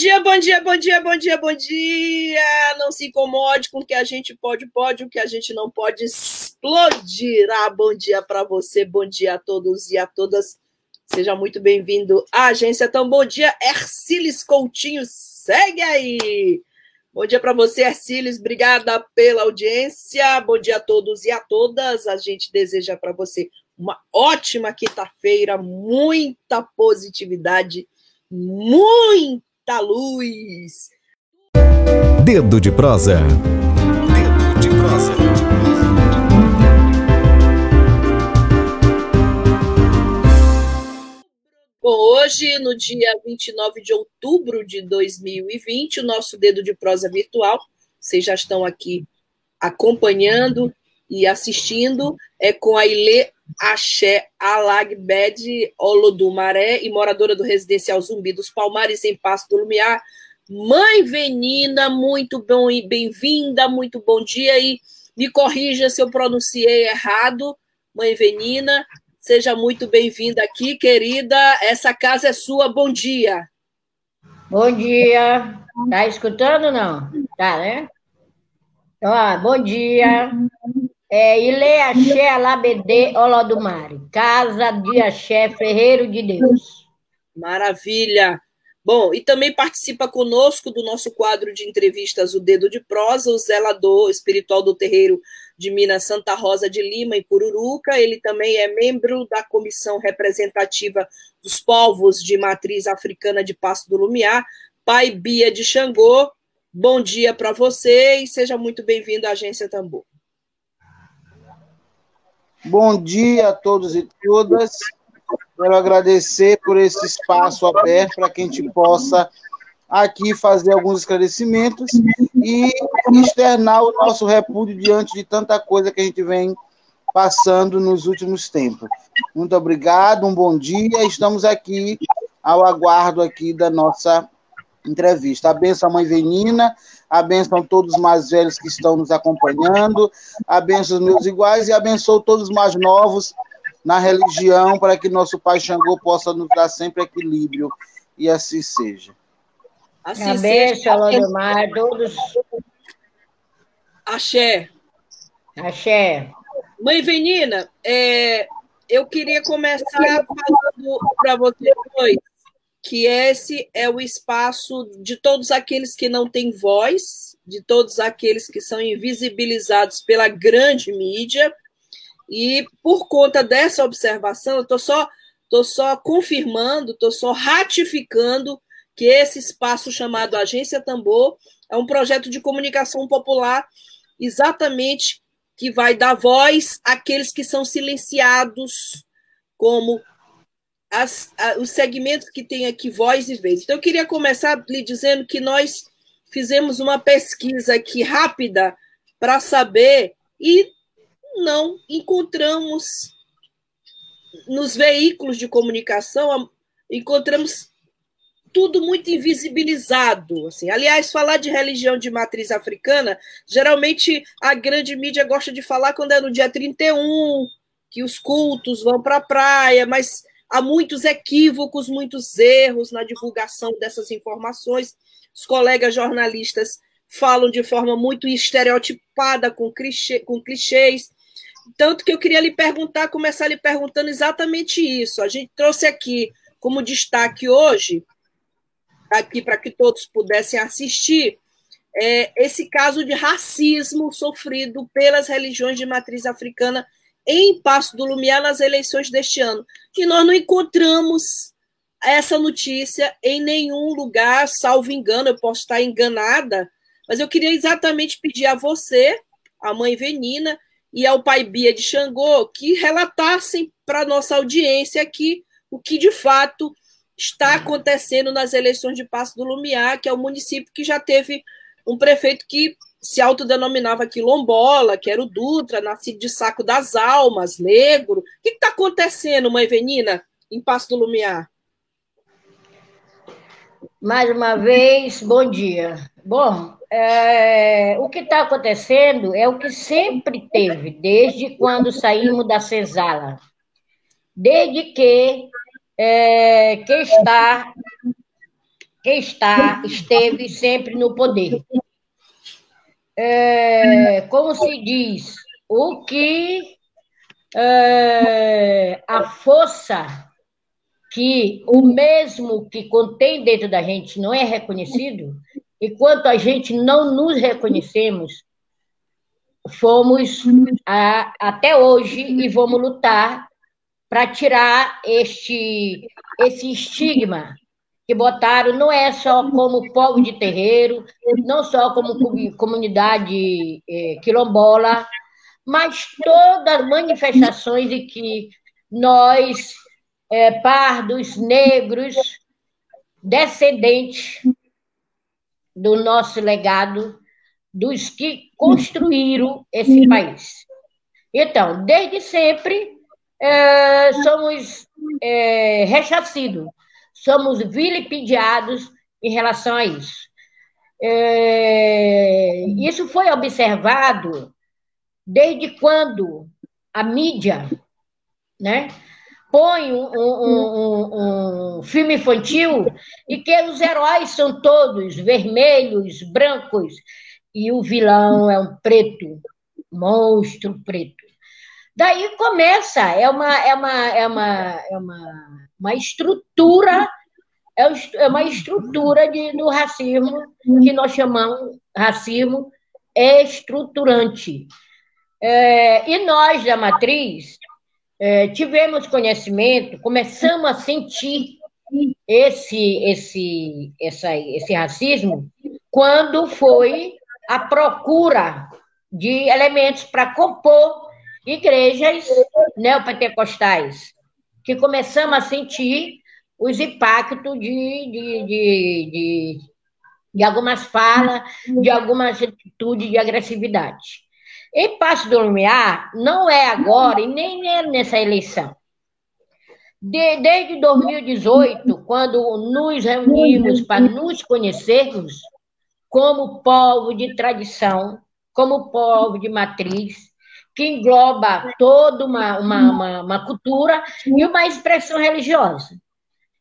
Dia, bom dia, bom dia, bom dia, bom dia. Não se incomode com o que a gente pode, pode, o que a gente não pode explodirá. Bom dia para você, bom dia a todos e a todas. Seja muito bem-vindo à agência Tão Bom Dia, Erciles Coutinho. Segue aí. Bom dia para você, Erciles. Obrigada pela audiência. Bom dia a todos e a todas. A gente deseja para você uma ótima quinta-feira, muita positividade, muita luz. Dedo de prosa. Dedo de prosa. Bom, hoje, no dia 29 de outubro de 2020, o nosso dedo de prosa virtual, vocês já estão aqui acompanhando e assistindo, é com a Ilê Axé Alagbed Olodumaré e moradora do residencial Zumbi dos Palmares, em Passo do Lumiar. Mãe Venina, muito bom e bem-vinda, muito bom dia e me corrija se eu pronunciei errado. Mãe Venina, seja muito bem-vinda aqui, querida. Essa casa é sua, bom dia. Bom dia. Tá escutando não? Tá, né? Ó, bom dia. É, Ile Axé Alabedê Olodumare, Casa de Axé Ferreiro de Deus. Maravilha! Bom, e também participa conosco do nosso quadro de entrevistas O Dedo de Prosa, o zelador espiritual do terreiro de Minas Santa Rosa de Lima, em Cururuca. Ele também é membro da comissão representativa dos povos de matriz africana de Passo do Lumiar, Pai Bia de Xangô. Bom dia para você e seja muito bem-vindo à Agência Tambor. Bom dia a todos e todas. Quero agradecer por esse espaço aberto para que a gente possa aqui fazer alguns esclarecimentos e externar o nosso repúdio diante de tanta coisa que a gente vem passando nos últimos tempos. Muito obrigado, um bom dia. Estamos aqui ao aguardo aqui da nossa entrevista. A benção Mãe Venina, abençoe todos os mais velhos que estão nos acompanhando, abençoe os meus iguais e abençoe todos os mais novos na religião, para que nosso Pai Xangô possa nos dar sempre equilíbrio, e assim seja. Assim Abençoe, Lodemar, todos. Axé. Axé. Mãe Venina, é, eu queria começar falando para você dois que esse é o espaço de todos aqueles que não têm voz, de todos aqueles que são invisibilizados pela grande mídia. E por conta dessa observação, eu estou só, tô só confirmando, estou só ratificando que esse espaço chamado Agência Tambor é um projeto de comunicação popular exatamente que vai dar voz àqueles que são silenciados, como as, a, os segmentos que tem aqui voz e vez. Então, eu queria começar lhe dizendo que nós fizemos uma pesquisa aqui rápida para saber e não encontramos nos veículos de comunicação, encontramos tudo muito invisibilizado. Assim. Aliás, falar de religião de matriz africana, geralmente a grande mídia gosta de falar quando é no dia 31, que os cultos vão para a praia, mas há muitos equívocos, muitos erros na divulgação dessas informações. Os colegas jornalistas falam de forma muito estereotipada, com, clichê, com clichês. Tanto que eu queria lhe perguntar, começar lhe perguntando exatamente isso. A gente trouxe aqui como destaque hoje, aqui para que todos pudessem assistir, é, esse caso de racismo sofrido pelas religiões de matriz africana em Passo do Lumiar nas eleições deste ano. E nós não encontramos essa notícia em nenhum lugar, salvo engano, eu posso estar enganada, mas eu queria exatamente pedir a você, a mãe Venina e ao pai Bia de Xangô que relatassem para a nossa audiência aqui o que de fato está acontecendo nas eleições de Passo do Lumiar, que é o município que já teve um prefeito que se autodenominava quilombola, que era o Dutra, nascido de saco das almas, negro. O que está acontecendo, mãe Venina, em Passo do Lumiar? Mais uma vez, bom dia. Bom, é, o que está acontecendo é o que sempre teve, desde quando saímos da senzala. Desde que é, quem está, quem está, esteve sempre no poder. É, como se diz, o que é, a força que o mesmo que contém dentro da gente não é reconhecido, enquanto a gente não nos reconhecemos, fomos a, até hoje e vamos lutar para tirar este esse estigma que botaram não é só como povo de terreiro, não só como comunidade eh, quilombola, mas todas as manifestações em que nós, eh, pardos, negros, descendentes do nosso legado, dos que construíram esse país. Então, desde sempre, é, somos é, somos vilipendiados em relação a isso. É, isso foi observado desde quando a mídia né, põe um, um, um, um, filme infantil e que os heróis são todos vermelhos, brancos, e o vilão é um preto, monstro preto. Daí começa, é uma, é uma, é uma, é uma, uma estrutura, é, é uma estrutura de, do racismo que nós chamamos racismo estruturante. É, e nós, da matriz, é, tivemos conhecimento, começamos a sentir esse, esse, essa, esse racismo quando foi a procura de elementos para compor igrejas neopentecostais, que começamos a sentir os impactos de, de, de, de, de algumas falas, de algumas atitudes de agressividade. Em Passo do Lumiar, não é agora e nem é nessa eleição. De, desde 2018, quando nos reunimos para nos conhecermos como povo de tradição, como povo de matriz, que engloba toda uma, uma, uma, uma cultura e uma expressão religiosa.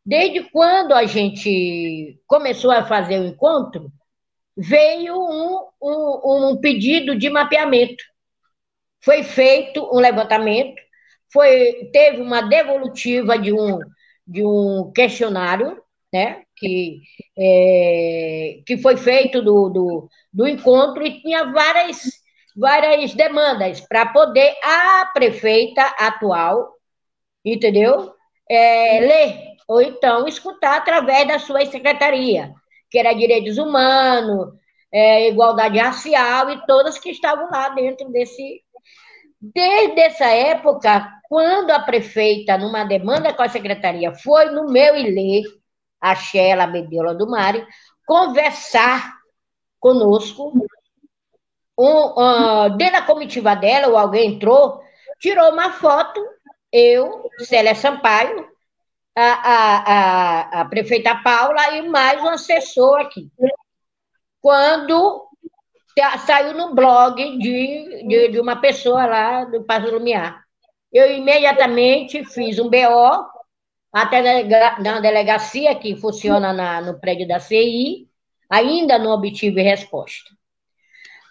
Desde quando a gente começou a fazer o encontro, veio um, um, um, pedido de mapeamento. Foi feito um levantamento, foi, teve uma devolutiva de um, de um questionário, né, que, é, que foi feito do, do, do encontro e tinha várias várias demandas para poder a prefeita atual, entendeu? É, ler, ou então escutar através da sua secretaria, que era Direitos Humanos, é, Igualdade Racial e todas que estavam lá dentro desse. Desde essa época, quando a prefeita, numa demanda com a secretaria, foi no meu ILE, a Sheila Bedeula do Mari, conversar conosco um, uh, dentro da comitiva dela, ou alguém entrou, tirou uma foto, eu, Célia Sampaio, a, a, a, a prefeita Paula e mais um assessor aqui. Quando saiu no blog de, de, de, uma pessoa lá do Passo Lumiar. Eu imediatamente fiz um BO até na delegacia que funciona na, no prédio da CI, ainda não obtive resposta.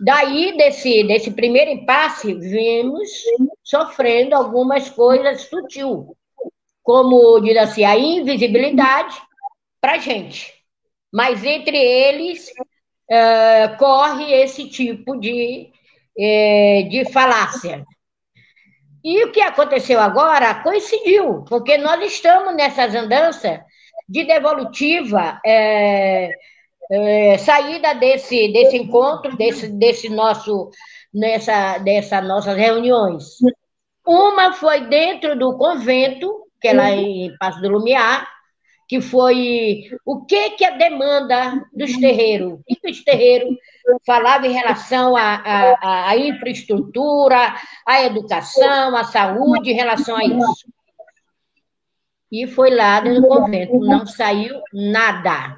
Daí, desse, desse primeiro impasse, vimos sofrendo algumas coisas sutil, como, diz assim, a invisibilidade para a gente. Mas entre eles uh, corre esse tipo de, uh, de falácia. E o que aconteceu agora coincidiu, porque nós estamos nessas andanças de devolutiva. Uh, é, saída desse, desse encontro, desse, desse nosso, nessa, dessa nossas reuniões. Uma foi dentro do convento, que é lá em Passo do Lumiar, que foi o que, que a demanda dos terreiros, o que os terreiros falavam em relação à, à, infraestrutura, à educação, à saúde, em relação a isso. E foi lá no convento, não saiu nada.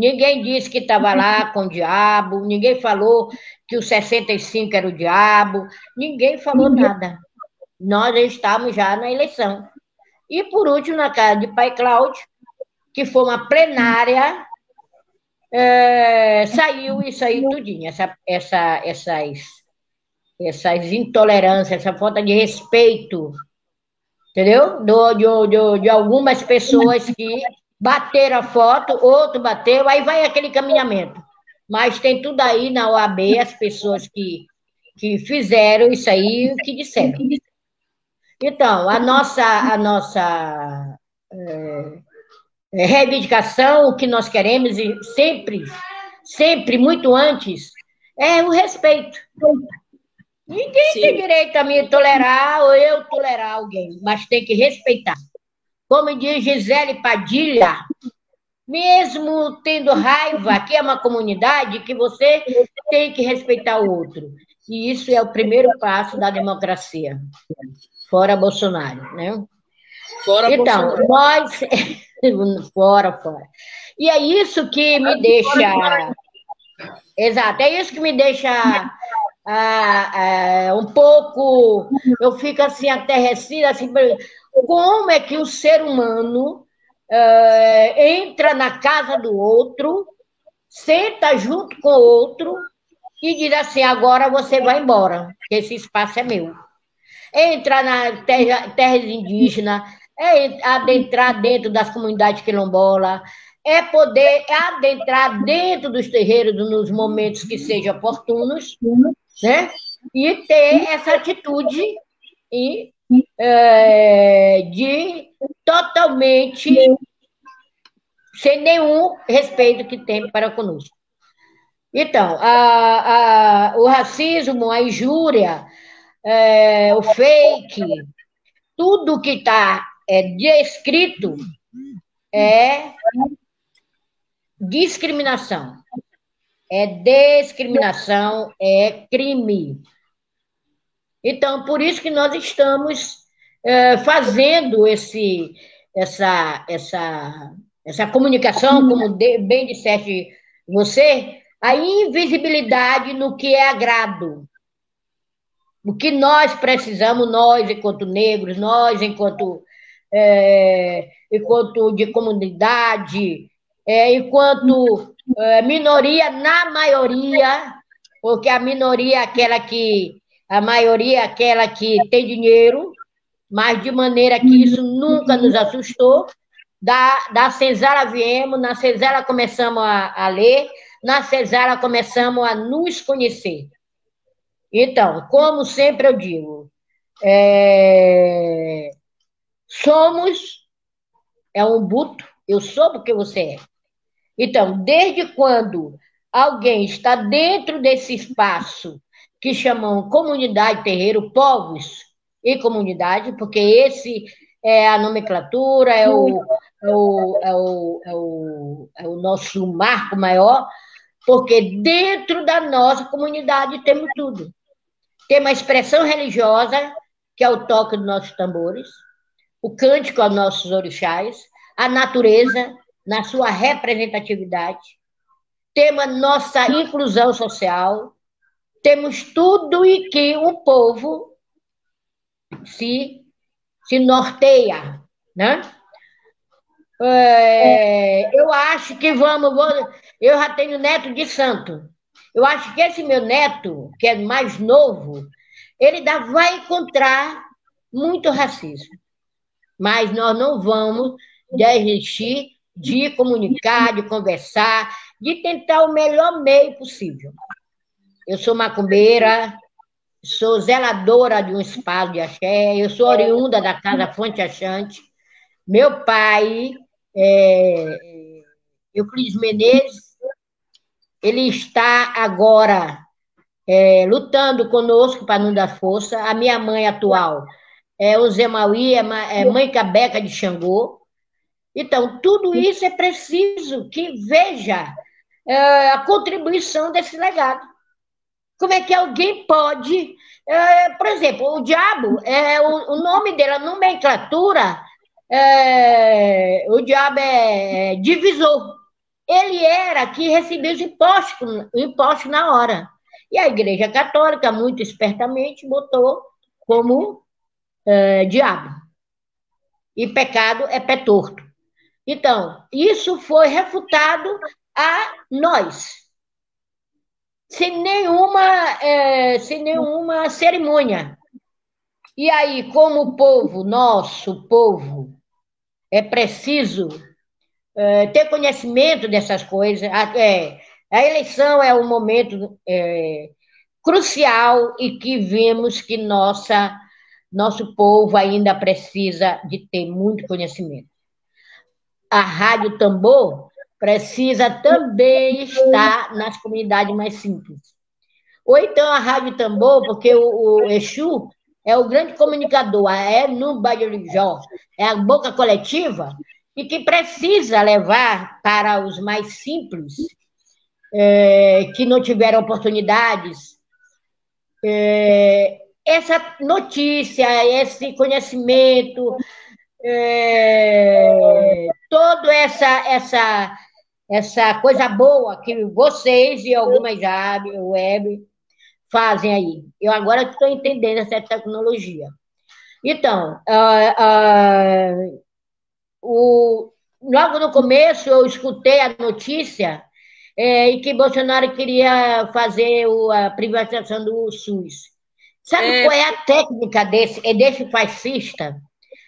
Ninguém disse que estava lá com o diabo, ninguém falou que o 65 era o diabo, ninguém falou nada. Nós estávamos já na eleição. E, por último, na casa de Pai Cláudio, que foi uma plenária, é, saiu isso aí tudinho, essa, essa, essas, essas intolerâncias, essa falta de respeito, entendeu? Do, de, de, de algumas pessoas que bateram a foto, outro bateu, aí vai aquele caminhamento. Mas tem tudo aí na OAB, as pessoas que, que fizeram isso aí, o que disseram. Então, a nossa, a nossa é, reivindicação, o que nós queremos, e sempre, sempre, muito antes, é o respeito. Ninguém Sim. tem direito a me tolerar ou eu tolerar alguém, mas tem que respeitar. Como diz Gisele Padilha, mesmo tendo raiva, aqui é uma comunidade que você tem que respeitar o outro. E isso é o primeiro passo da democracia. Fora Bolsonaro, né? Fora então, Bolsonaro. nós fora, fora. E é isso que me deixa. Exato, é isso que me deixa ah, ah, um pouco. Eu fico assim, aterrecida, assim, como é que o ser humano ah, entra na casa do outro, senta junto com o outro e diz assim: agora você vai embora, esse espaço é meu. Entra na terra, terras indígenas, é adentrar dentro das comunidades quilombolas, é poder adentrar dentro dos terreiros nos momentos que sejam oportunos, né? E ter essa atitude e, é, de totalmente sem nenhum respeito que tem para conosco. Então, a, a, o racismo, a injúria, é, o fake, tudo que está é descrito é discriminação. É discriminação, é crime. Então, por isso que nós estamos é, fazendo esse, essa, essa, essa comunicação, como de, bem disseste você, a invisibilidade no que é agrado. O que nós precisamos, nós enquanto negros, nós enquanto é, enquanto de comunidade, é, enquanto minoria na maioria, porque a minoria é aquela que a maioria é aquela que tem dinheiro, mas de maneira que isso nunca nos assustou. Da, da senzala viemos, na senzala começamos a, a ler, na senzala começamos a nos conhecer. Então, como sempre eu digo, é, Somos é um buto, eu sou porque você é. Então, desde quando alguém está dentro desse espaço que chamam comunidade terreiro, povos e comunidade, porque esse é a nomenclatura, é o, é o, é o, é o, é o nosso marco maior, porque dentro da nossa comunidade temos tudo. Temos a expressão religiosa, que é o toque dos nossos tambores, o cântico aos nossos orixás, a natureza na sua representatividade, temos a nossa inclusão social, temos tudo e que o povo se, se norteia, né? É, eu acho que vamos, eu já tenho neto de santo. Eu acho que esse meu neto, que é mais novo, ele ainda vai encontrar muito racismo mas nós não vamos desistir de comunicar, de conversar, de tentar o melhor meio possível. Eu sou macumbeira, sou zeladora de um espaço de axé, eu sou oriunda da Casa Fonte Achante. Meu pai, é, Euclides Menezes, ele está agora é, lutando conosco para não dar força. A minha mãe atual é o Zé Maui, é, é Mãe Cabeca de Xangô. Então, tudo isso é preciso que veja é, a contribuição desse legado. Como é que alguém pode. É, por exemplo, o diabo, é, o, o nome dele, a nomenclatura, é, o diabo é, é divisor. Ele era que recebia os impostos, impostos na hora. E a Igreja Católica, muito espertamente, botou como é, diabo. E pecado é pé torto. Então, isso foi refutado a nós, sem nenhuma, é, sem nenhuma cerimônia. E aí, como o povo, nosso povo, é preciso é, ter conhecimento dessas coisas. A, é, a eleição é um momento é, crucial e que vemos que nossa, nosso povo ainda precisa de ter muito conhecimento. A Rádio Tambor precisa também estar nas comunidades mais simples. Ou então a Rádio Tambor, porque o, o Exu é o grande comunicador, é no Bajorijó, é a boca coletiva, e que precisa levar para os mais simples, é, que não tiveram oportunidades, é, essa notícia, esse conhecimento, é, toda essa, essa, essa coisa boa que vocês e algumas web fazem aí. Eu agora estou entendendo essa tecnologia. Então, uh, uh, o, logo no começo eu escutei a notícia é, em que Bolsonaro queria fazer o, a privatização do SUS. Sabe é... qual é a técnica desse, é desse fascista?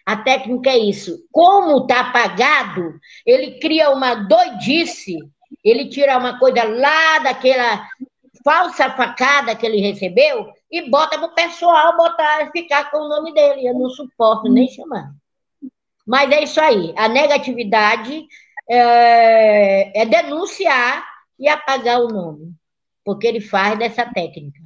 A técnica é isso. Como está apagado, ele cria uma doidice, ele tira uma coisa lá daquela falsa facada que ele recebeu e bota para o pessoal botar, ficar com o nome dele. Eu não suporto nem chamar. Mas é isso aí. A negatividade é, é denunciar e apagar o nome, porque ele faz dessa técnica.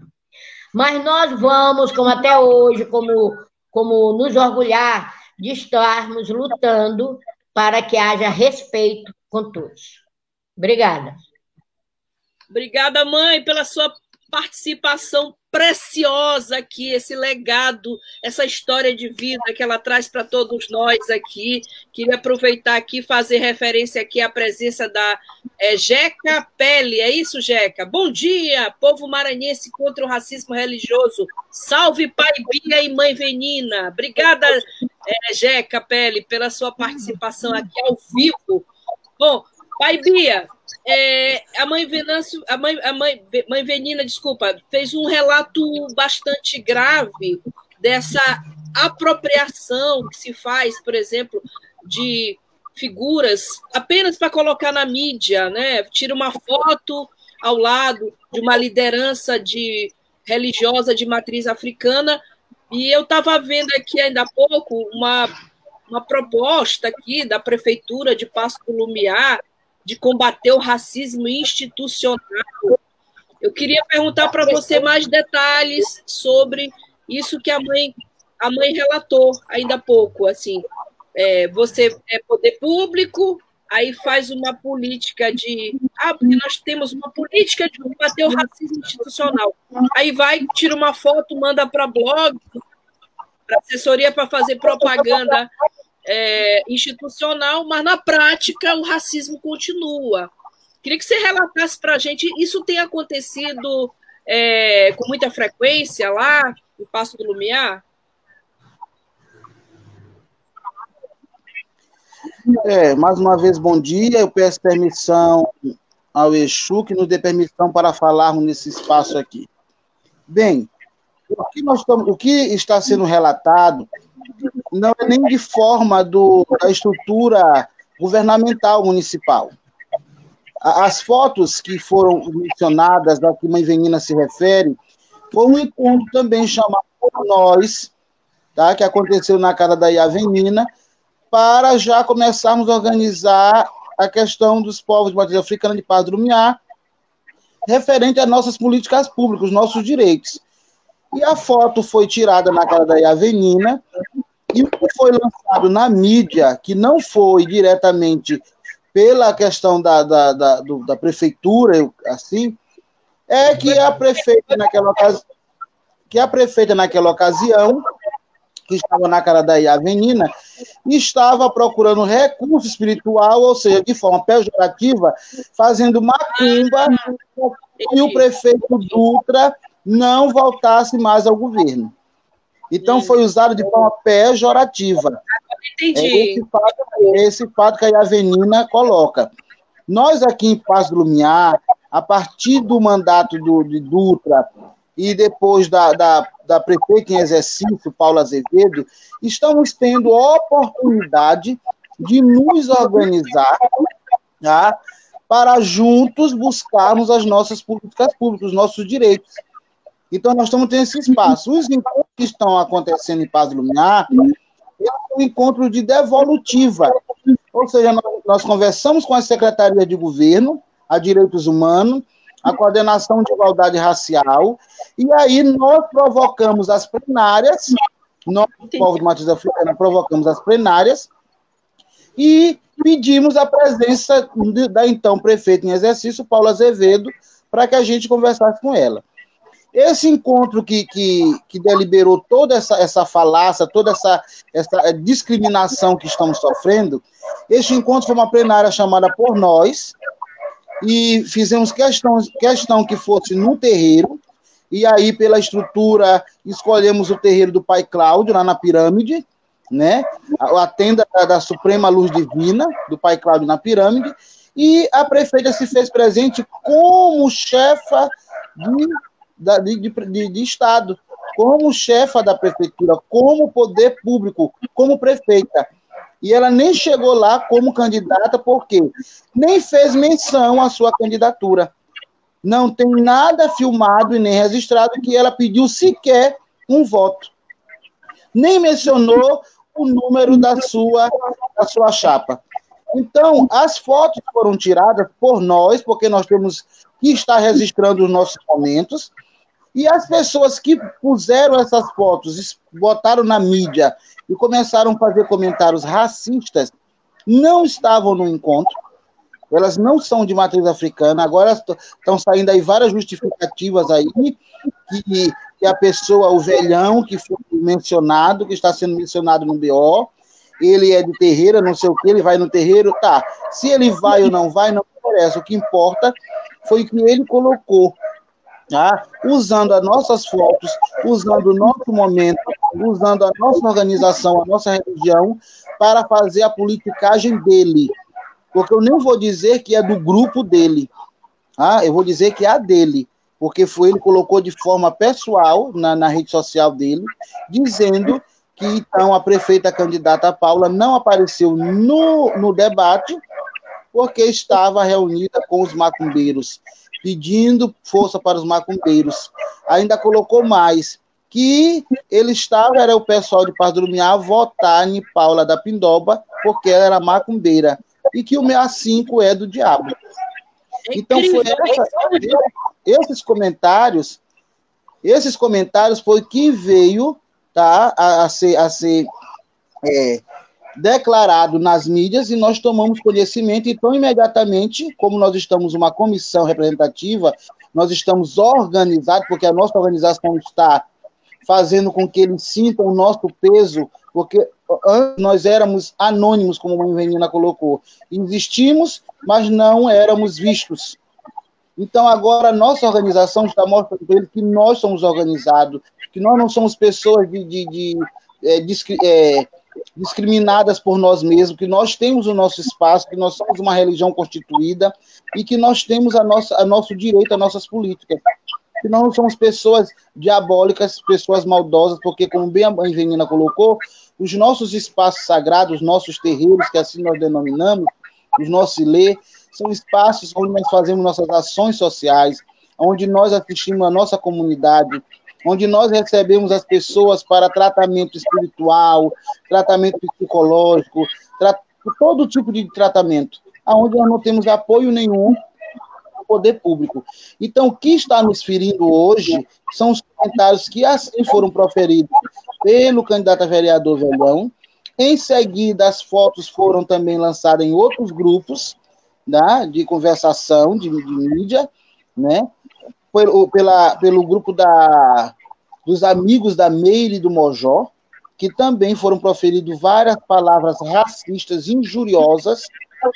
Mas nós vamos, como até hoje, como, como nos orgulhar de estarmos lutando para que haja respeito com todos. Obrigada. Obrigada, mãe, pela sua participação preciosa aqui, esse legado, essa história de vida que ela traz para todos nós aqui. Queria aproveitar aqui fazer referência aqui à presença da é, Jeca Pele. É isso, Jeca? Bom dia, povo maranhense contra o racismo religioso. Salve, pai Bia e mãe Venina. Obrigada, é, Jeca Pele, pela sua participação aqui ao vivo. Bom, pai Bia, é, a mãe Venâncio, a mãe, a mãe, mãe Venina, desculpa, fez um relato bastante grave dessa apropriação que se faz, por exemplo, de figuras apenas para colocar na mídia, né? Tira uma foto ao lado de uma liderança de religiosa de matriz africana e eu estava vendo aqui ainda há pouco uma, uma proposta aqui da prefeitura de Passo do Lumiar de combater o racismo institucional. Eu queria perguntar para você mais detalhes sobre isso que a mãe a mãe relatou ainda há pouco, assim, é, você é poder público, aí faz uma política de ah, porque nós temos uma política de combater o racismo institucional. Aí vai, tira uma foto, manda para blog, para assessoria para fazer propaganda é, institucional, mas na prática o racismo continua. Queria que você relatasse para a gente, isso tem acontecido é, com muita frequência lá no Passo do Lumiar? É, mais uma vez, bom dia. Eu peço permissão ao Exu que nos dê permissão para falarmos nesse espaço aqui. Bem, o que, estamos, o que está sendo relatado não é nem de forma do, da estrutura governamental municipal. As fotos que foram mencionadas, a que Mãe Venina se refere, foi um encontro também chamado por nós, tá, que aconteceu na casa da Iavenina, para já começarmos a organizar a questão dos povos de matriz africana de Lumiar, referente às nossas políticas públicas, nossos direitos. E a foto foi tirada na casa da Iavenina, E o que foi lançado na mídia, que não foi diretamente pela questão da, da, da, do, da prefeitura, assim, é que a prefeita naquela ocasião, que a prefeita naquela ocasião, que estava na cara da Avenina, estava procurando recurso espiritual, ou seja, de forma pejorativa, fazendo macumba, e o prefeito Dutra não voltasse mais ao governo. Então foi usado de forma pejorativa. Entendi. É esse, fato, esse fato que a Avenina coloca. Nós aqui em Paz do Lumiar, a partir do mandato do, de Dutra e depois da, da, da prefeita em exercício, Paula Azevedo, estamos tendo oportunidade de nos organizar tá, para juntos buscarmos as nossas políticas públicas, os nossos direitos. Então, nós estamos tendo esse espaço. Os encontros que estão acontecendo em Paz Lumiar é um encontro de devolutiva. Ou seja, nós, nós conversamos com a Secretaria de Governo, a Direitos Humanos, a Coordenação de Igualdade Racial, e aí nós provocamos as plenárias, nós, povo de matriz africana, provocamos as plenárias, e pedimos a presença da então prefeita em exercício, Paula Azevedo, para que a gente conversasse com ela. Esse encontro que, que, que deliberou toda essa, essa falácia, toda essa, essa discriminação que estamos sofrendo, este encontro foi uma plenária chamada por nós, e fizemos questão, questão que fosse no terreiro, e aí, pela estrutura, escolhemos o terreiro do Pai Cláudio, lá na pirâmide, né? A, a tenda da, da, Suprema Luz Divina, do Pai Cláudio na pirâmide, e a prefeita se fez presente como chefa de da, de, de, de Estado, como chefa da prefeitura, como poder público, como prefeita. E ela nem chegou lá como candidata, porque nem fez menção à sua candidatura. Não tem nada filmado e nem registrado que ela pediu sequer um voto. Nem mencionou o número da sua, da sua chapa. Então, as fotos foram tiradas por nós, porque nós temos que estar registrando os nossos momentos, e as pessoas que puseram essas fotos, botaram na mídia e começaram a fazer comentários racistas, não estavam no encontro. Elas não são de matriz africana. Agora estão saindo aí várias justificativas aí que, que a pessoa, o velhão que foi mencionado, que está sendo mencionado no BO, ele é de terreira, não sei o que, ele vai no terreiro, tá. Se ele vai ou não vai, não interessa. O que importa foi que ele colocou tá? usando as nossas fotos, usando o nosso momento, usando a nossa organização, a nossa religião, para fazer a politicagem dele. Porque eu nem vou dizer que é do grupo dele, tá? eu vou dizer que é a dele, porque foi ele colocou de forma pessoal na, na rede social dele, dizendo que então a prefeita candidata Paula não apareceu no, no debate porque estava reunida com os macumbeiros pedindo força para os macumbeiros. Ainda colocou mais que ele estava, era o pessoal de Paz do Lumiar, votar em Paula da Pindoba, porque ela era macumbeira, e que o 65 é do diabo. Então, foi essa, esses comentários, esses comentários foi que veio tá, a, a ser, a ser é, declarado nas mídias e nós tomamos conhecimento, então, imediatamente, como nós estamos uma comissão representativa, nós estamos organizados, porque a nossa organização está fazendo com que eles sintam o nosso peso, porque antes nós éramos anônimos, como a mãe Venina colocou. Existimos, mas não éramos vistos. Então, agora, a nossa organização está mostrando para eles que nós somos organizados, que nós não somos pessoas de, de, de, é, de é, discriminadas por nós mesmos, que nós temos o nosso espaço, que nós somos uma religião constituída e que nós temos a nossa, a nosso direito às nossas políticas. Que nós não somos pessoas diabólicas, pessoas maldosas, porque, como bem a mãe Venina colocou, os nossos espaços sagrados, os nossos terreiros, que assim nós denominamos, os nossos ilê, são espaços onde nós fazemos nossas ações sociais, onde nós assistimos a nossa comunidade, onde nós recebemos as pessoas para tratamento espiritual, tratamento psicológico, tra todo tipo de tratamento, aonde nós não temos apoio nenhum, poder público. Então, o que está nos ferindo hoje são os comentários que assim foram proferidos pelo candidato a vereador Velhão. Em seguida, as fotos foram também lançadas em outros grupos né, de conversação, de, de mídia, né? Pela, pelo grupo da, dos amigos da Meire do Mojó, que também foram proferidas várias palavras racistas injuriosas,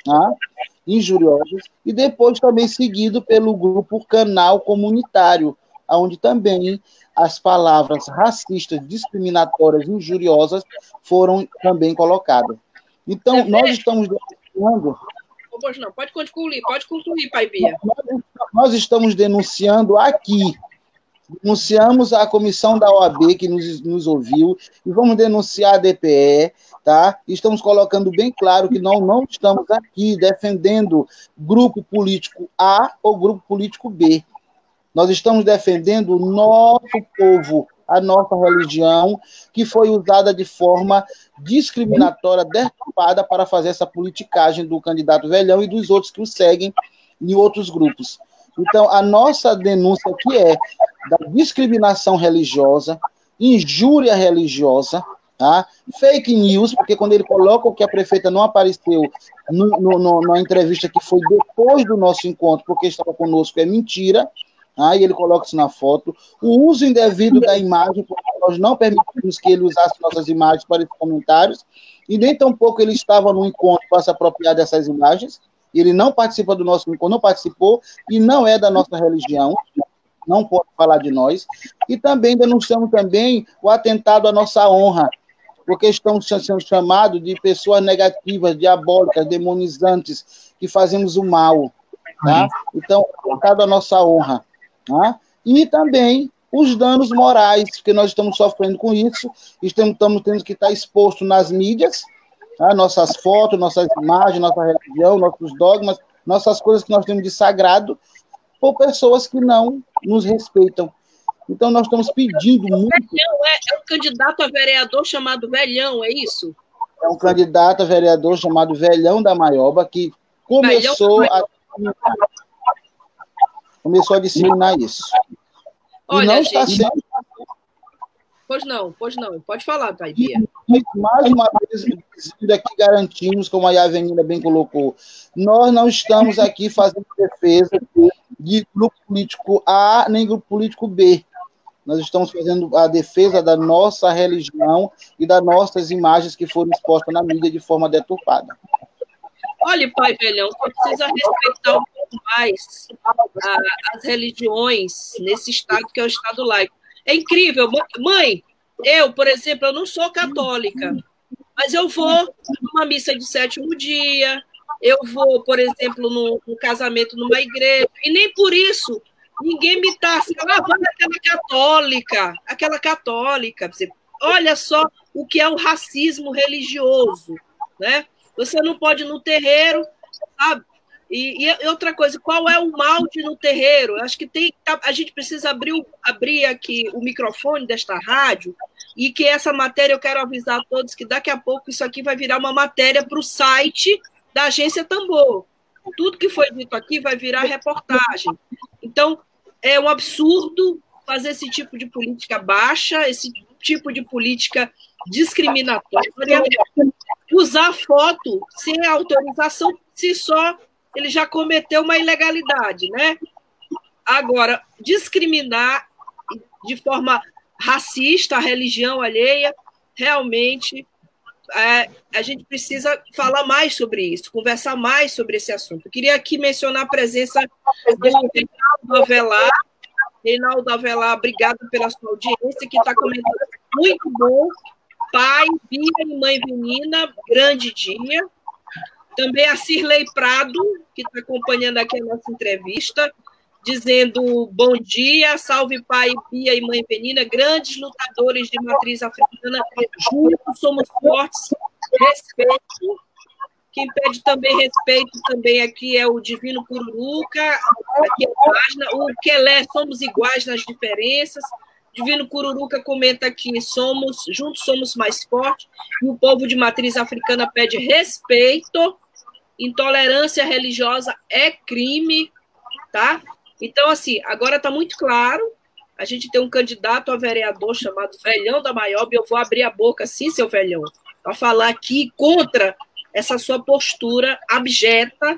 né? injuriosas, e depois também seguido pelo grupo Canal Comunitário, onde também as palavras racistas, discriminatórias, injuriosas foram também colocadas. Então, nós estamos denunciando. Não, pode concluir, pode concluir, Pai Bia. Nós estamos denunciando aqui denunciamos a comissão da OAB que nos, nos ouviu e vamos denunciar a DPE, tá? Estamos colocando bem claro que não, não estamos aqui defendendo grupo político A ou grupo político B. Nós estamos defendendo o nosso povo, a nossa religião, que foi usada de forma discriminatória, deturpada para fazer essa politicagem do candidato velhão e dos outros que o seguem em outros grupos. Então, a nossa denúncia aqui é da discriminação religiosa, injúria religiosa, tá? fake news, porque quando ele coloca que a prefeita não apareceu no, no, no, na entrevista que foi depois do nosso encontro, porque estava conosco, é mentira, tá? e ele coloca isso na foto. O uso indevido da imagem, porque nós não permitimos que ele usasse nossas imagens para esses comentários, e nem tampouco ele estava no encontro para se apropriar dessas imagens, ele não participa do nosso encontro, não participou e não é da nossa religião, não pode falar de nós. E também denunciamos também o atentado à nossa honra, porque estão sendo chamados de pessoas negativas, diabólicas, demonizantes, que fazemos o mal. Tá? Então, atentado à nossa honra. Tá? E também os danos morais, que nós estamos sofrendo com isso, estamos, estamos tendo que estar exposto nas mídias, tá? nossas fotos, nossas imagens, nossa religião, nossos dogmas, nossas coisas que nós temos de sagrado, por pessoas que não nos respeitam. Então, nós estamos pedindo muito. Velhão é, é um candidato a vereador chamado Velhão, é isso? É um candidato a vereador chamado Velhão da Maioba, que começou a começou a disseminar isso. Olha, e não gente, está sendo Pois não, pois não. Pode falar, Pai Bia. Mais uma vez, aqui garantimos, como a Avenida bem colocou, nós não estamos aqui fazendo defesa de grupo político A nem grupo político B. Nós estamos fazendo a defesa da nossa religião e das nossas imagens que foram expostas na mídia de forma deturpada. Olha, pai velhão, você precisa respeitar um pouco mais a, as religiões nesse estado que é o estado laico. É incrível. Mãe, eu, por exemplo, eu não sou católica, mas eu vou numa missa de sétimo dia, eu vou, por exemplo, num casamento numa igreja, e nem por isso ninguém me está assim, ah, vai aquela católica, aquela católica. Olha só o que é o racismo religioso, né? Você não pode ir no terreiro, sabe? E, e, outra coisa, qual é o mal de no terreiro? Acho que tem, tá, a gente precisa abrir, abrir aqui o microfone desta rádio e que essa matéria eu quero avisar a todos que daqui a pouco isso aqui vai virar uma matéria para o site da agência Tambor. Tudo que foi dito aqui vai virar reportagem. Então, é um absurdo fazer esse tipo de política baixa, esse tipo de política discriminatória, usar foto sem autorização, se só ele já cometeu uma ilegalidade, né? Agora, discriminar de forma racista a religião alheia, realmente é, a gente precisa falar mais sobre isso, conversar mais sobre esse assunto. Eu queria aqui mencionar a presença do Reinaldo Avelar. Reinaldo Avelar, obrigado pela sua audiência, que está comentando muito bom. Pai, Bia e mãe menina, grande dia. Também a Cirlei Prado, que está acompanhando aqui a nossa entrevista, dizendo bom dia, salve pai, Bia e mãe Penina, grandes lutadores de matriz africana, juntos somos fortes, respeito. Quem pede também respeito também aqui é o Divino Cururuca, aqui é a página, o Quelé, somos iguais nas diferenças. Divino Cururuca comenta aqui, somos, juntos somos mais fortes, e o povo de matriz africana pede respeito. Intolerância religiosa é crime. tá? Então, assim, agora está muito claro. A gente tem um candidato a vereador chamado Velhão da Maiob. Eu vou abrir a boca, sim, seu Velhão, para falar aqui contra essa sua postura abjeta,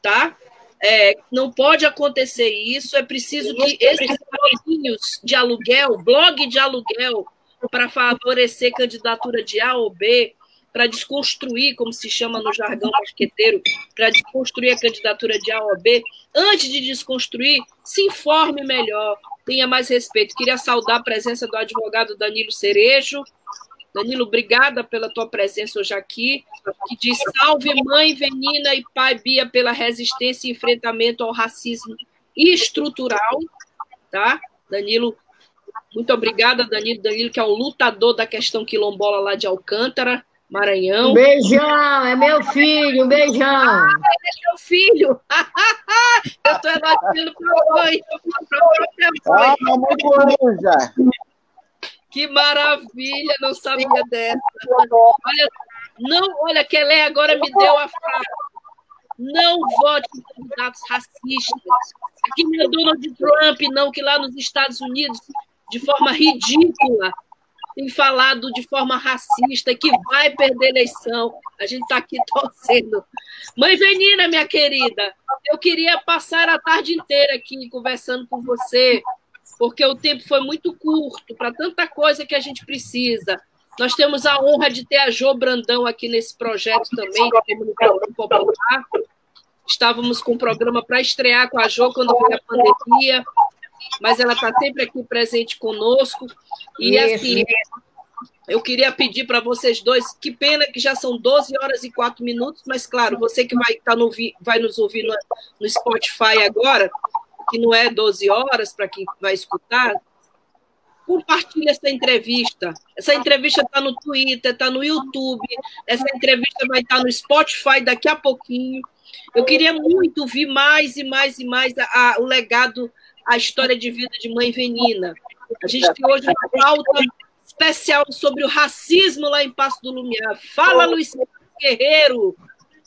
tá? É, não pode acontecer isso. É preciso que esses bloguinhos de aluguel, blog de aluguel, para favorecer candidatura de A ou B, para desconstruir, como se chama no jargão basqueteiro, para desconstruir a candidatura de A ou B, antes de desconstruir, se informe melhor, tenha mais respeito. Queria saudar a presença do advogado Danilo Cerejo. Danilo, obrigada pela tua presença hoje aqui, que diz salve mãe Venina e pai Bia pela resistência e enfrentamento ao racismo estrutural, tá? Danilo, muito obrigada, Danilo. Danilo, que é o lutador da questão quilombola lá de Alcântara. Maranhão. Um beijão, é meu filho, um beijão. Ah, é meu filho. Eu estou elogiando para a mãe. Ah, mamãe já. Que maravilha, não sabia dessa. Olha, não, olha, Kelé agora me deu a frase. Não vote em candidatos racistas. Aqui não é Donald Trump, não, que lá nos Estados Unidos, de forma ridícula, tem falado de forma racista, que vai perder eleição. A gente está aqui torcendo. Mãe Venina, minha querida, eu queria passar a tarde inteira aqui conversando com você, porque o tempo foi muito curto para tanta coisa que a gente precisa. Nós temos a honra de ter a Jo Brandão aqui nesse projeto também, popular. Estávamos com um programa para estrear com a Jo quando veio a pandemia mas ela está sempre aqui presente conosco. E Isso. assim, eu queria pedir para vocês dois, que pena que já são 12 horas e 4 minutos, mas claro, você que vai, tá no, vai nos ouvir no, no Spotify agora, que não é 12 horas para quem vai escutar, compartilhe essa entrevista. Essa entrevista está no Twitter, está no YouTube, essa entrevista vai estar tá no Spotify daqui a pouquinho. Eu queria muito ouvir mais e mais e mais a, a, o legado a história de vida de Mãe Venina. A gente tem hoje uma pauta especial sobre o racismo lá em Passo do Lumiar. Fala, Luiz Guerreiro.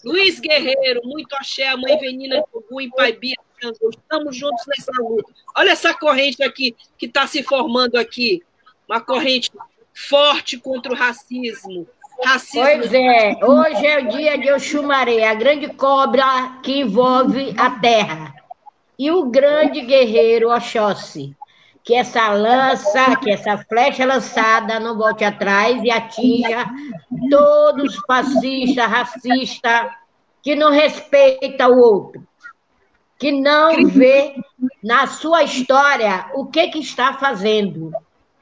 Luiz Guerreiro, muito axé, a Mãe Venina de em Pai Bia. Estamos juntos nessa luta. Olha essa corrente aqui que está se formando aqui. Uma corrente forte contra o racismo. Racismo. Pois é, hoje é o dia de Oxumaré, a grande cobra que envolve a terra e o grande guerreiro Oxóssi. Que essa lança, que essa flecha lançada não volte atrás e atinja todos os fascistas, racistas, que não respeita o outro, que não vê na sua história o que, que está fazendo.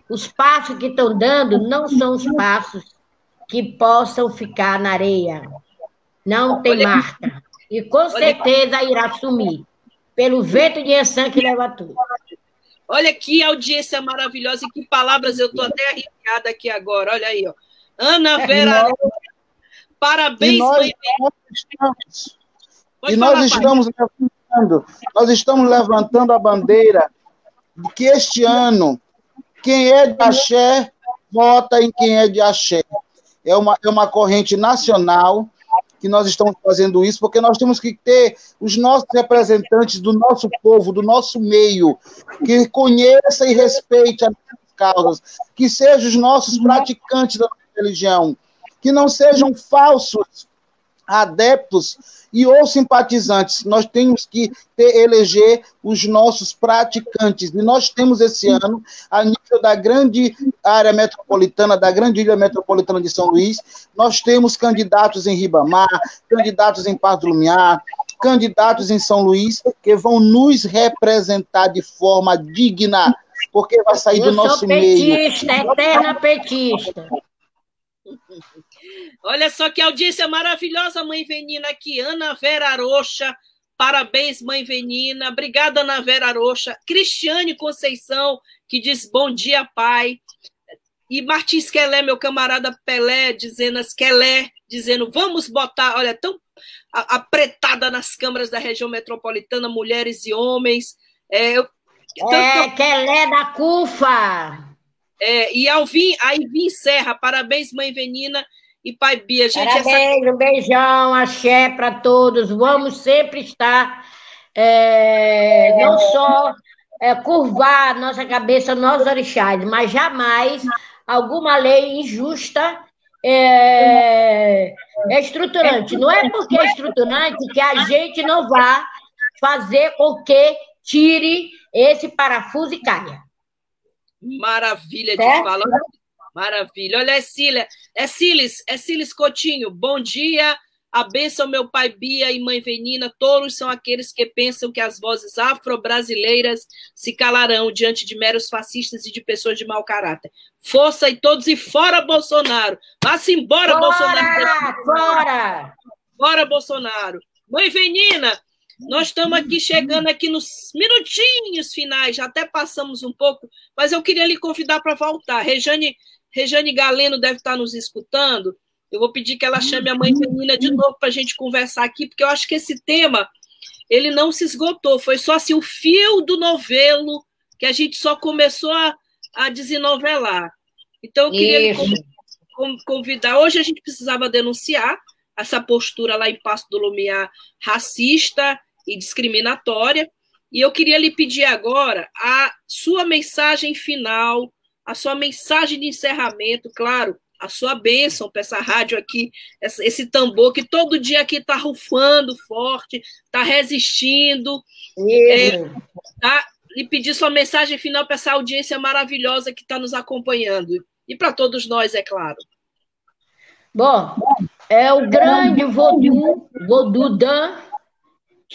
Os passos que estão dando não são os passos que possam ficar na areia. Não tem marca. E com certeza irá sumir pelo vento de Essan que leva tudo. Olha que audiência maravilhosa e que palavras eu estou até arrepiada aqui agora. Olha aí, ó. Ana é, Vera, nós, parabéns, e nós, mãe. Estamos, e nós estamos levantando, nós estamos levantando a bandeira de que este ano quem é de axé vota em quem é de axé. É uma, é uma corrente nacional que nós estamos fazendo isso, porque nós temos que ter os nossos representantes do nosso povo, do nosso meio, que conheça e respeite as causas, que sejam os nossos praticantes da religião, que não sejam falsos adeptos e ou simpatizantes. Nós temos que ter, eleger os nossos praticantes. E nós temos esse ano, a nível da grande área metropolitana, da grande ilha metropolitana de São Luís, nós temos candidatos em Ribamar, candidatos em Pardo Lumiar, candidatos em São Luís, que vão nos representar de forma digna, porque vai sair Eu do nosso petista, meio. Eterna petista. Olha só que audiência maravilhosa, mãe Venina aqui. Ana Vera Arocha. Parabéns, mãe Venina. Obrigada, Ana Vera Arocha. Cristiane Conceição, que diz bom dia, pai. E Martins Quelé, meu camarada Pelé, dizendo as Quelé, dizendo vamos botar, olha, tão apretada nas câmaras da região metropolitana, mulheres e homens. É, eu, é Quelé da CUFA. É, e Alvin, aí Vim Serra, parabéns, mãe Venina e Pai Bia. Gente, Parabéns, essa... um beijão, axé para todos. Vamos sempre estar é, não só é, curvar nossa cabeça nós orixás, mas jamais alguma lei injusta é, é estruturante. Não é porque é estruturante que a gente não vá fazer com que tire esse parafuso e caia. Maravilha de certo? fala. Maravilha. Olha, é Cília. É Cilis, é Cilis Cotinho. Bom dia. A bênção, meu pai Bia e mãe Venina, todos são aqueles que pensam que as vozes afro-brasileiras se calarão diante de meros fascistas e de pessoas de mau caráter. Força e todos e fora Bolsonaro! Vá-se embora, fora, Bolsonaro! Fora! Fora, Bolsonaro! Mãe Venina, nós estamos aqui chegando aqui nos minutinhos finais, já até passamos um pouco, mas eu queria lhe convidar para voltar. Rejane, Rejane Galeno deve estar nos escutando. Eu vou pedir que ela chame a mãe feminina de novo para a gente conversar aqui, porque eu acho que esse tema ele não se esgotou. Foi só assim o fio do novelo que a gente só começou a, a desenovelar. Então, eu queria convidar. Hoje a gente precisava denunciar essa postura lá em Passo do Lumiar racista e discriminatória. E eu queria lhe pedir agora a sua mensagem final, a sua mensagem de encerramento, claro, a sua bênção para essa rádio aqui, esse tambor que todo dia aqui está rufando forte, está resistindo. É, tá? E pedir sua mensagem final para essa audiência maravilhosa que está nos acompanhando. E para todos nós, é claro. Bom, é o grande Vodun, Vodudan,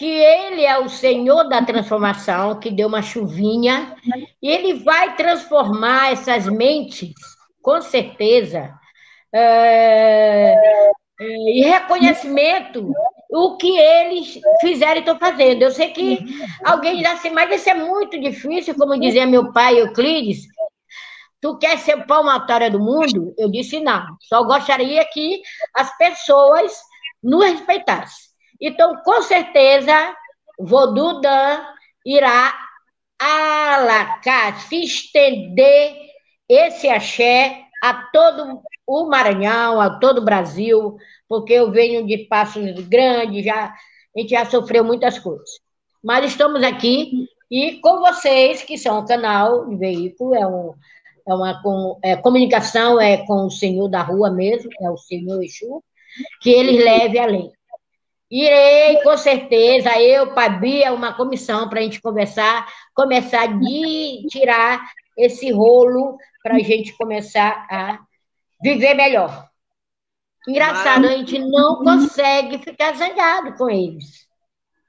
que ele é o Senhor da transformação, que deu uma chuvinha, e ele vai transformar essas mentes com certeza, é, é, e reconhecimento o que eles fizeram e estão fazendo. Eu sei que alguém diz assim, mas isso é muito difícil, como dizia meu pai Euclides. Tu quer ser palmatória do mundo? Eu disse não. Só gostaria que as pessoas nos respeitassem. Então, com certeza, Vodudan irá alacar, se estender esse axé a todo o Maranhão, a todo o Brasil, porque eu venho de passos grandes, já, a gente já sofreu muitas coisas. Mas estamos aqui e com vocês, que são o canal de veículo, é, um, é uma com, é, comunicação é com o Senhor da rua mesmo, é o Senhor Exu, que ele leve além. Irei, com certeza, eu, Pabia, uma comissão para a gente conversar, começar a tirar esse rolo para a gente começar a viver melhor. Engraçado, a gente não consegue ficar zangado com eles.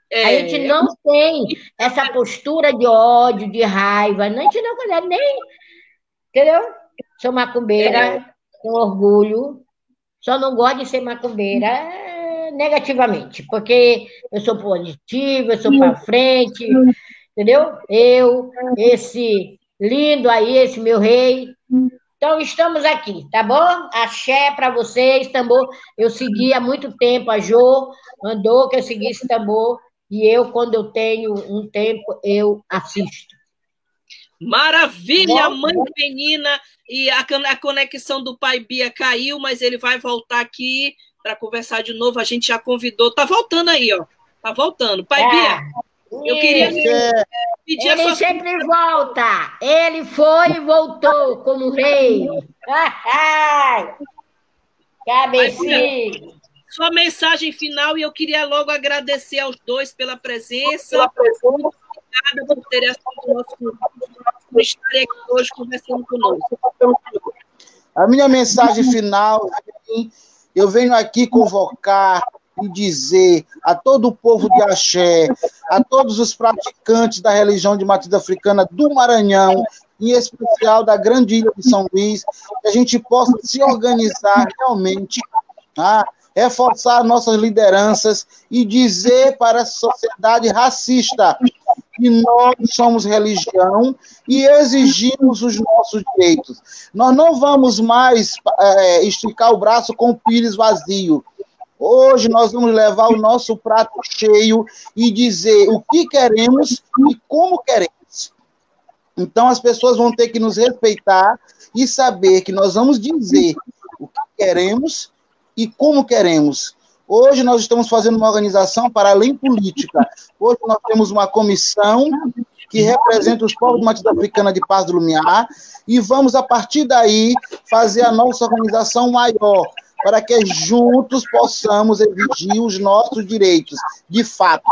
É. A gente não tem essa postura de ódio, de raiva. A gente não consegue nem. Entendeu? Sou macumbeira, é. com orgulho. Só não gosto de ser macumbeira negativamente, porque eu sou positiva, eu sou para frente, entendeu? Eu, esse lindo aí, esse meu rei. Então, estamos aqui, tá bom? Axé para vocês, tambor. Eu segui há muito tempo, a Jo mandou que eu seguisse tambor, e eu, quando eu tenho um tempo, eu assisto. Maravilha, mãe menina, e a, a conexão do pai Bia caiu, mas ele vai voltar aqui para conversar de novo. A gente já convidou, tá voltando aí, ó. Tá voltando. Pai é. Bia, eu queria pedir Ele sua... sempre volta. Ele foi e voltou como rei. Cabecinho. Sua mensagem final e eu queria logo agradecer aos dois pela presença. Pela presença. Obrigada por terem aceito o nosso por estarem aqui hoje conversando conosco. A minha mensagem final, eu venho aqui convocar e dizer a todo o povo de Axé, a todos os praticantes da religião de matriz africana do Maranhão, em especial da grande ilha de São Luís, que a gente possa se organizar realmente, tá? Reforçar nossas lideranças e dizer para a sociedade racista que nós somos religião e exigimos os nossos direitos. Nós não vamos mais é, esticar o braço com o pires vazio. Hoje nós vamos levar o nosso prato cheio e dizer o que queremos e como queremos. Então as pessoas vão ter que nos respeitar e saber que nós vamos dizer o que queremos e como queremos. Hoje nós estamos fazendo uma organização para além política. Hoje nós temos uma comissão que representa os povos de matriz africana de Paz do Lumiar e vamos, a partir daí, fazer a nossa organização maior, para que juntos possamos exigir os nossos direitos, de fato.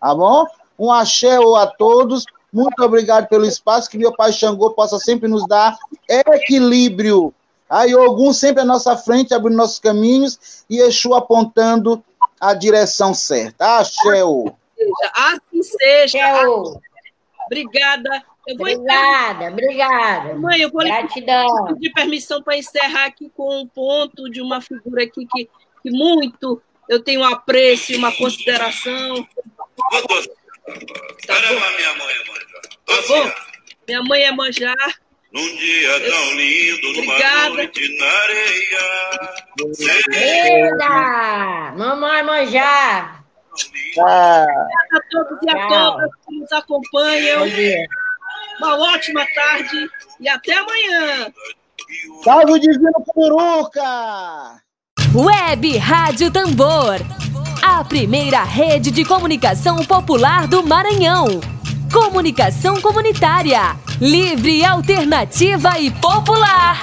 Tá bom? Um axé a todos. Muito obrigado pelo espaço, que meu pai Xangô possa sempre nos dar equilíbrio. Aí Ogum sempre à nossa frente, abrindo nossos caminhos, e Exu apontando a direção certa. Axé. Assim seja. Obrigada. Eu vou obrigada, encerrar. obrigada. Mãe, eu vou Gratidão. pedir permissão para encerrar aqui com um ponto de uma figura aqui que, que muito eu tenho um apreço e uma consideração. Tá bom? minha mãe é manjar. Tá bom? Minha mãe é manjar. Num dia eu... tão lindo, numa Obrigada. noite na areia. Eita! Mamãe manjar. Ah. Obrigada a todos e a todas que nos acompanham. Uma ótima tarde e até amanhã. Salve o Divino Puruca! Web Rádio Tambor. A primeira rede de comunicação popular do Maranhão. Comunicação comunitária. Livre, alternativa e popular.